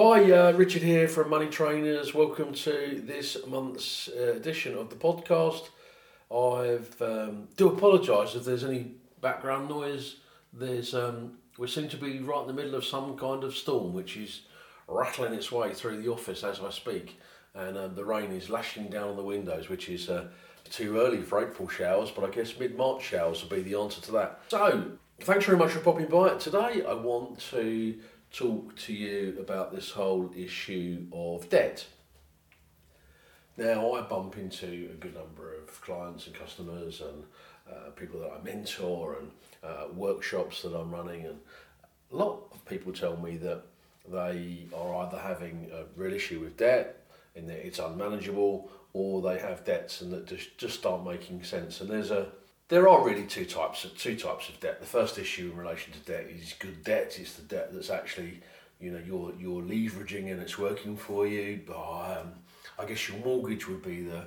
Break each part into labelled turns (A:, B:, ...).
A: Hi, uh, Richard here from Money Trainers. Welcome to this month's uh, edition of the podcast. I um, do apologise if there's any background noise. There's um, we seem to be right in the middle of some kind of storm, which is rattling its way through the office as I speak, and um, the rain is lashing down on the windows, which is uh, too early for April showers, but I guess mid March showers will be the answer to that. So, thanks very much for popping by. Today, I want to talk to you about this whole issue of debt. Now, I bump into a good number of clients and customers and uh, people that I mentor and uh, workshops that I'm running, and a lot of people tell me that they are either having a real issue with debt and that it's unmanageable, or they have debts and that just just aren't making sense. And there's a there are really two types of two types of debt. The first issue in relation to debt is good debt. It's the debt that's actually you know you're you're leveraging and it's working for you. Um, I guess your mortgage would be the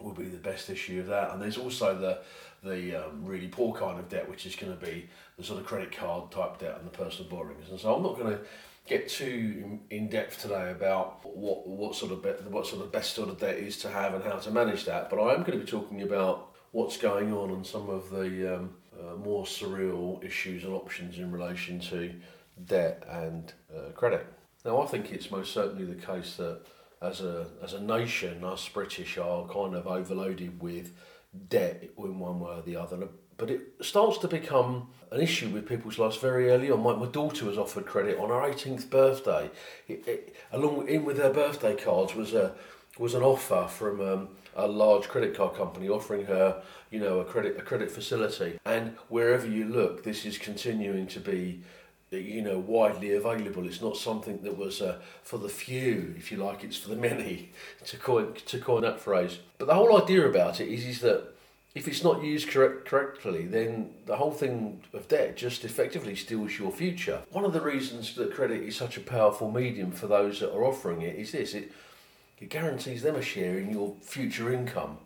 A: would be the best issue of that. And there's also the the um, really poor kind of debt, which is going to be the sort of credit card type debt and the personal borrowings. And so I'm not going to get too in depth today about what what sort of be, what sort of best sort of debt is to have and how to manage that. But I am going to be talking about what's going on and some of the um, uh, more surreal issues and options in relation to debt and uh, credit. Now, I think it's most certainly the case that as a as a nation, us British are kind of overloaded with debt in one way or the other. But it starts to become an issue with people's lives very early on. My, my daughter was offered credit on her 18th birthday. It, it, along in with her birthday cards was a was an offer from um, a large credit card company offering her, you know, a credit a credit facility. And wherever you look, this is continuing to be you know widely available. It's not something that was uh, for the few, if you like. It's for the many, to coin to coin that phrase. But the whole idea about it is is that if it's not used correct, correctly, then the whole thing of debt just effectively steals your future. One of the reasons that credit is such a powerful medium for those that are offering it is this: it it guarantees them a share in your future income.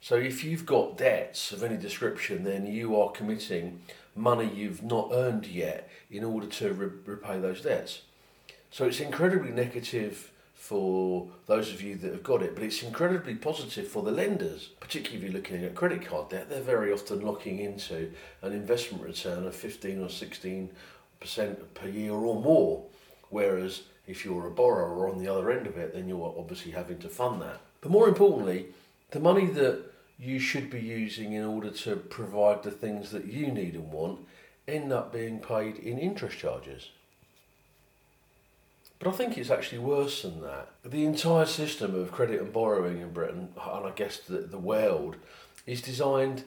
A: So if you've got debts of any description, then you are committing money you've not earned yet in order to re- repay those debts. So it's incredibly negative for those of you that have got it, but it's incredibly positive for the lenders, particularly if you're looking at credit card debt. They're very often locking into an investment return of 15 or 16% per year or more, whereas if you're a borrower on the other end of it, then you're obviously having to fund that. But more importantly, the money that you should be using in order to provide the things that you need and want end up being paid in interest charges. But I think it's actually worse than that. The entire system of credit and borrowing in Britain, and I guess the, the world, is designed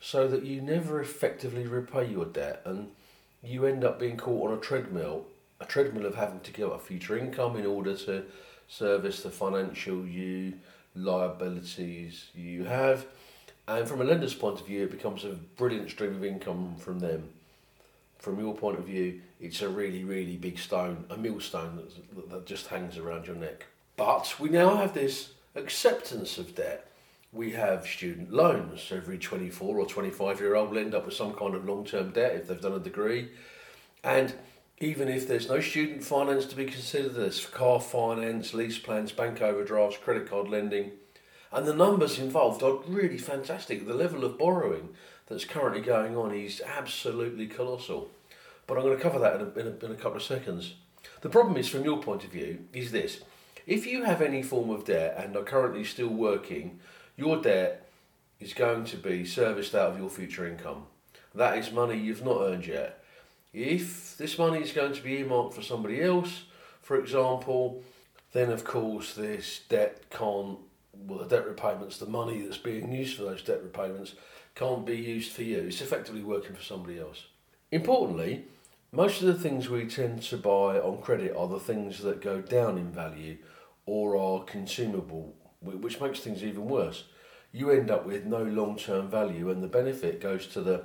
A: so that you never effectively repay your debt and you end up being caught on a treadmill, a treadmill of having to give up future income in order to service the financial you liabilities you have. And from a lender's point of view, it becomes a brilliant stream of income from them. From your point of view, it's a really, really big stone, a millstone that, that just hangs around your neck. But we now have this acceptance of debt. We have student loans. Every 24 or 25 year old will end up with some kind of long term debt if they've done a degree. And even if there's no student finance to be considered, there's car finance, lease plans, bank overdrafts, credit card lending, and the numbers involved are really fantastic. The level of borrowing that's currently going on is absolutely colossal. But I'm going to cover that in a, in a, in a couple of seconds. The problem is, from your point of view, is this. If you have any form of debt and are currently still working, your debt is going to be serviced out of your future income. That is money you've not earned yet. If this money is going to be earmarked for somebody else, for example, then of course this debt can't, well, the debt repayments, the money that's being used for those debt repayments can't be used for you. It's effectively working for somebody else. Importantly, most of the things we tend to buy on credit are the things that go down in value or are consumable, which makes things even worse. You end up with no long term value, and the benefit goes to the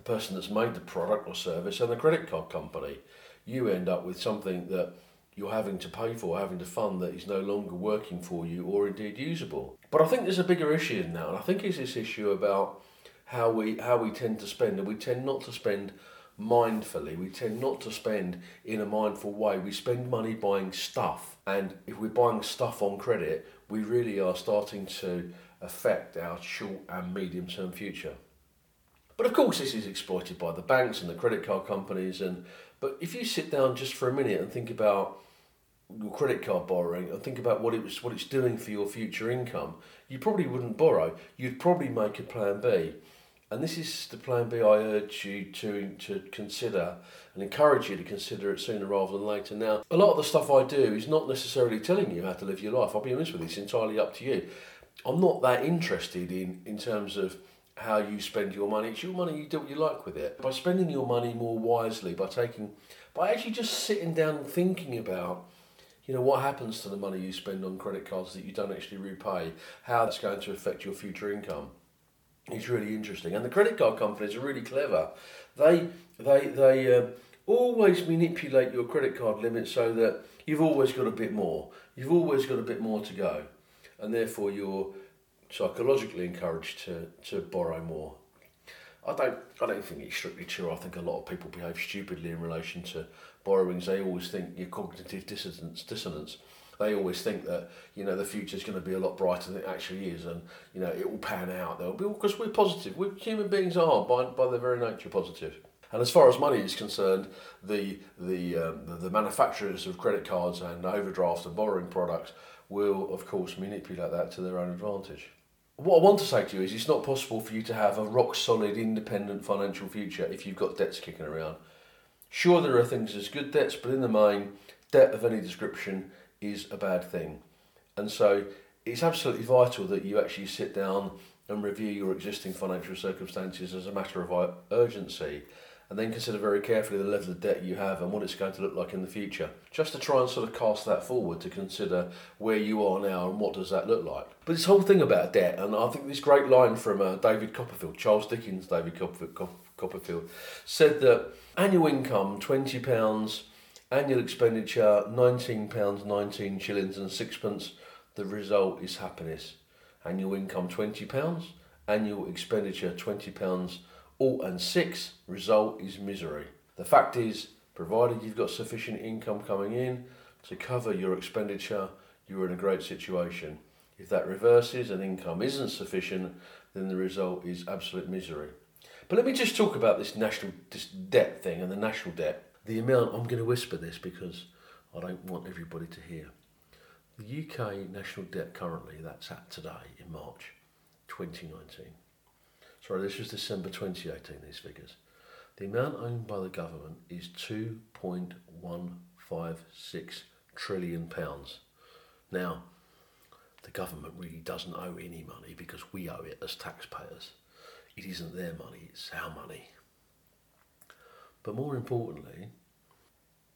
A: the person that's made the product or service and the credit card company. You end up with something that you're having to pay for, having to fund that is no longer working for you or indeed usable. But I think there's a bigger issue now, and I think it's this issue about how we how we tend to spend, and we tend not to spend mindfully. We tend not to spend in a mindful way. We spend money buying stuff, and if we're buying stuff on credit, we really are starting to affect our short and medium term future. But of course, this is exploited by the banks and the credit card companies. And but if you sit down just for a minute and think about your credit card borrowing and think about what it was, what it's doing for your future income, you probably wouldn't borrow. You'd probably make a plan B. And this is the plan B I urge you to, to consider and encourage you to consider it sooner rather than later. Now, a lot of the stuff I do is not necessarily telling you how to live your life. I'll be honest with you, it's entirely up to you. I'm not that interested in, in terms of how you spend your money. It's your money, you do what you like with it. By spending your money more wisely, by taking, by actually just sitting down and thinking about, you know, what happens to the money you spend on credit cards that you don't actually repay, how that's going to affect your future income is really interesting. And the credit card companies are really clever. They they they uh, always manipulate your credit card limit so that you've always got a bit more. You've always got a bit more to go, and therefore you're psychologically encouraged to, to borrow more. I don't I don't think it's strictly true. I think a lot of people behave stupidly in relation to borrowings. They always think your cognitive dissonance dissonance they always think that you know the future is going to be a lot brighter than it actually is, and you know it will pan out. They'll be because we're positive. We human beings are by by their very nature positive. And as far as money is concerned, the the, um, the the manufacturers of credit cards and overdraft and borrowing products will of course manipulate that to their own advantage. What I want to say to you is it's not possible for you to have a rock solid independent financial future if you've got debts kicking around. Sure, there are things as good debts, but in the main, debt of any description is a bad thing. And so it's absolutely vital that you actually sit down and review your existing financial circumstances as a matter of urgency and then consider very carefully the level of debt you have and what it's going to look like in the future just to try and sort of cast that forward to consider where you are now and what does that look like but this whole thing about debt and i think this great line from uh, david copperfield charles dickens david copperfield, copperfield said that annual income 20 pounds Annual expenditure £19, 19 shillings and sixpence. The result is happiness. Annual income £20. Annual expenditure £20 all and six. Result is misery. The fact is, provided you've got sufficient income coming in to cover your expenditure, you're in a great situation. If that reverses and income isn't sufficient, then the result is absolute misery. But let me just talk about this national this debt thing and the national debt the amount, I'm going to whisper this because I don't want everybody to hear. The UK national debt currently, that's at today in March 2019. Sorry, this was December 2018, these figures. The amount owned by the government is 2.156 trillion pounds. Now, the government really doesn't owe any money because we owe it as taxpayers. It isn't their money, it's our money. But more importantly,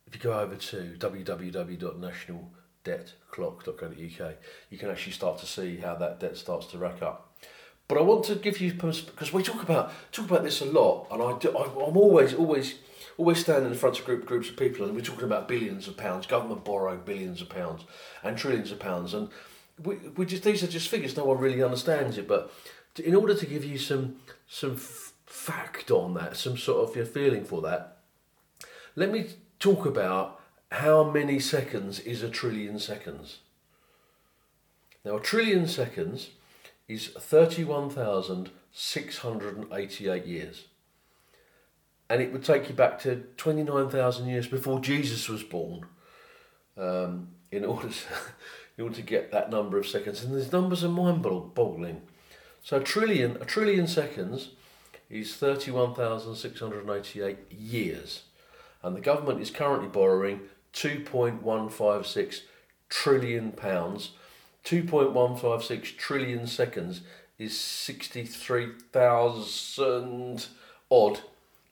A: if you go over to www.nationaldebtclock.co.uk, you can actually start to see how that debt starts to rack up. But I want to give you because we talk about talk about this a lot, and I do, I, am always always always standing in front of group, groups of people, and we're talking about billions of pounds, government borrowing billions of pounds and trillions of pounds, and we, we just these are just figures. No one really understands it, but in order to give you some some fact on that, some sort of your feeling for that, let me talk about how many seconds is a trillion seconds. Now, a trillion seconds is 31,688 years. And it would take you back to 29,000 years before Jesus was born um, in, order to, in order to get that number of seconds. And these numbers are mind boggling. So, a trillion, a trillion seconds is 31,688 years. And the government is currently borrowing 2.156 trillion pounds. 2.156 trillion seconds is 63,000 odd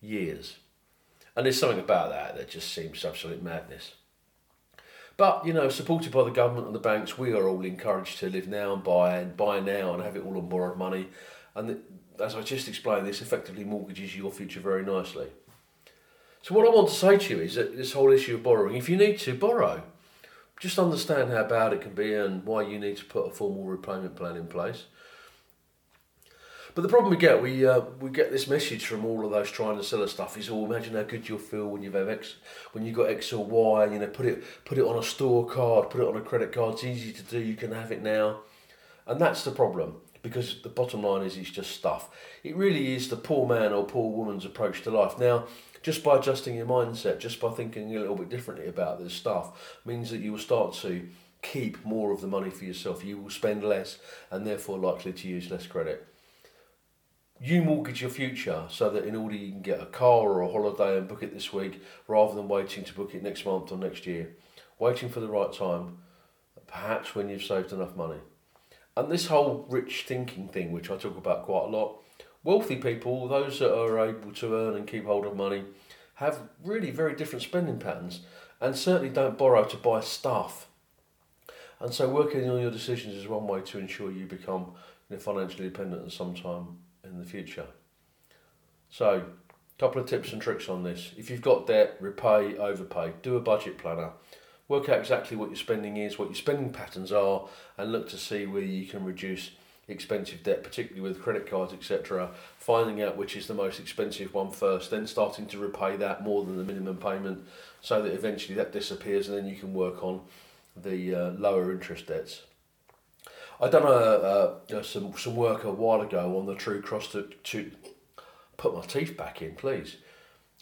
A: years. And there's something about that that just seems absolute madness. But, you know, supported by the government and the banks, we are all encouraged to live now and buy and buy now and have it all on borrowed money. And as I just explained, this effectively mortgages your future very nicely. So, what I want to say to you is that this whole issue of borrowing, if you need to borrow, just understand how bad it can be and why you need to put a formal repayment plan in place. But the problem we get, we uh, we get this message from all of those trying to sell us stuff is, oh, imagine how good you'll feel when you've X, when you got X or Y. You know, put it put it on a store card, put it on a credit card. It's easy to do. You can have it now, and that's the problem because the bottom line is it's just stuff. It really is the poor man or poor woman's approach to life. Now, just by adjusting your mindset, just by thinking a little bit differently about this stuff, means that you will start to keep more of the money for yourself. You will spend less and therefore likely to use less credit. You mortgage your future so that in order you can get a car or a holiday and book it this week rather than waiting to book it next month or next year. Waiting for the right time, perhaps when you've saved enough money. And this whole rich thinking thing, which I talk about quite a lot, wealthy people, those that are able to earn and keep hold of money, have really very different spending patterns and certainly don't borrow to buy stuff. And so working on your decisions is one way to ensure you become you know, financially independent at some time in the future. So, a couple of tips and tricks on this. If you've got debt, repay, overpay, do a budget planner. Work out exactly what your spending is, what your spending patterns are, and look to see where you can reduce expensive debt, particularly with credit cards, etc. Finding out which is the most expensive one first, then starting to repay that more than the minimum payment, so that eventually that disappears, and then you can work on the uh, lower interest debts. I done a, a, some some work a while ago on the true cost to, to put my teeth back in, please.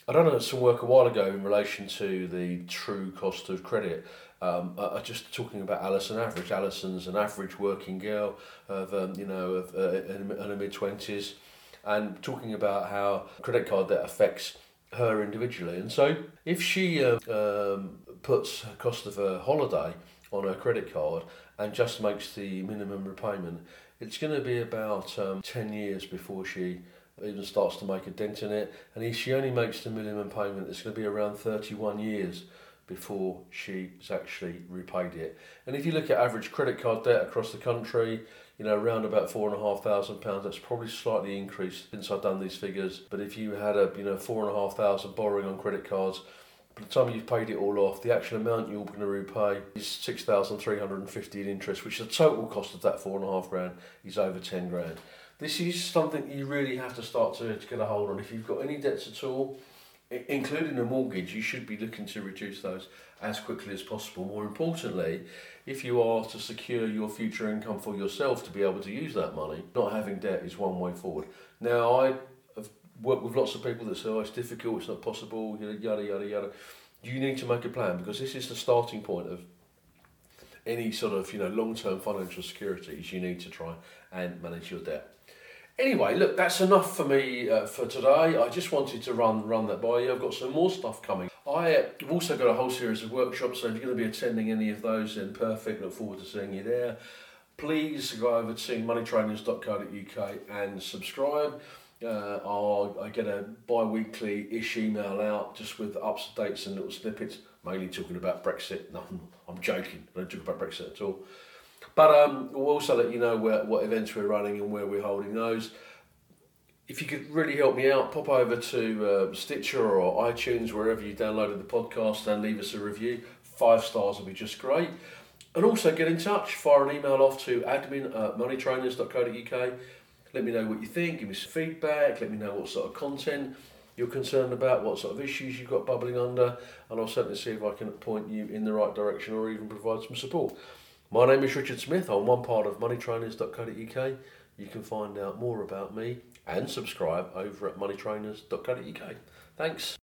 A: I done some work a while ago in relation to the true cost of credit um, uh, just talking about Alison Average. Alison's an average working girl of um, you know of, uh, in, her mid twenties, and talking about how credit card debt affects her individually. And so, if she uh, um, puts cost of a holiday on her credit card and just makes the minimum repayment, it's going to be about um, 10 years before she even starts to make a dent in it. And if she only makes the minimum payment, it's going to be around 31 years before she's actually repaid it. And if you look at average credit card debt across the country, you know, around about four and a half thousand pounds. That's probably slightly increased since I've done these figures. But if you had a, you know, four and a half thousand borrowing on credit cards, by the time you've paid it all off, the actual amount you're going to repay is six thousand three hundred and fifty in interest, which the total cost of that four and a half grand is over ten grand. This is something you really have to start to, to get a hold on. If you've got any debts at all, including a mortgage, you should be looking to reduce those as quickly as possible. More importantly, if you are to secure your future income for yourself to be able to use that money, not having debt is one way forward. Now, I have worked with lots of people that say, oh, it's difficult, it's not possible, yada, yada, yada. You need to make a plan because this is the starting point of any sort of you know long-term financial securities. You need to try and manage your debt. Anyway, look, that's enough for me uh, for today. I just wanted to run run that by you. I've got some more stuff coming. I've also got a whole series of workshops, so if you're going to be attending any of those, then perfect. Look forward to seeing you there. Please go over to moneytrainers.co.uk and subscribe. Uh, I get a bi-weekly ish email out just with ups to dates and little snippets, mainly talking about Brexit. No, I'm joking. I don't talk about Brexit at all. But um, we'll also let you know where, what events we're running and where we're holding those. If you could really help me out, pop over to uh, Stitcher or iTunes, wherever you downloaded the podcast, and leave us a review. Five stars would be just great. And also get in touch, fire an email off to admin at moneytrainers.co.uk. Let me know what you think, give me some feedback, let me know what sort of content you're concerned about, what sort of issues you've got bubbling under, and I'll certainly see if I can point you in the right direction or even provide some support. My name is Richard Smith. I'm one part of moneytrainers.co.uk. You can find out more about me and subscribe over at moneytrainers.co.uk. Thanks.